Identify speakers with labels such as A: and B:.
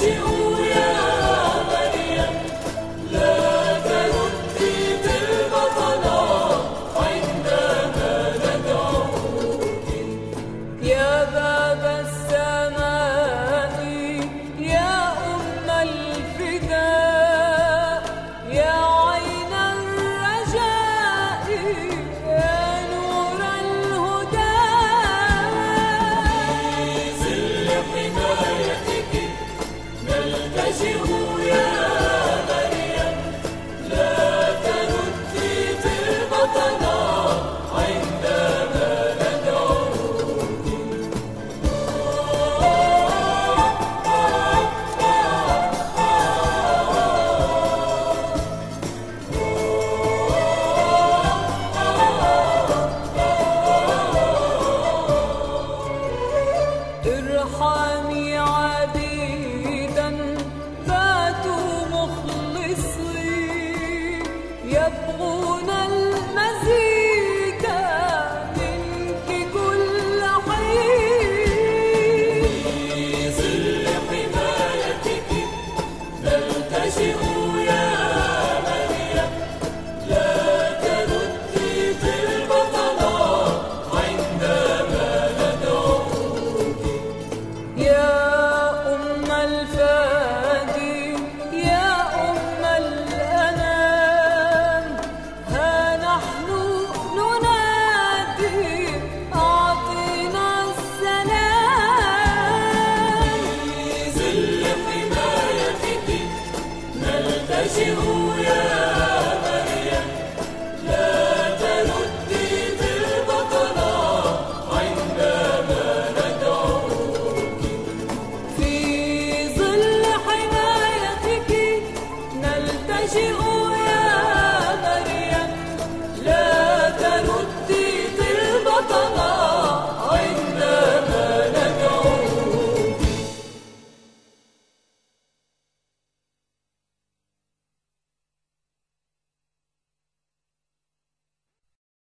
A: 就。Brasil. عبادي يا أم الأنام ها نحن ننادي أعطنا السلام. في زل حمايتك نلتجئ يا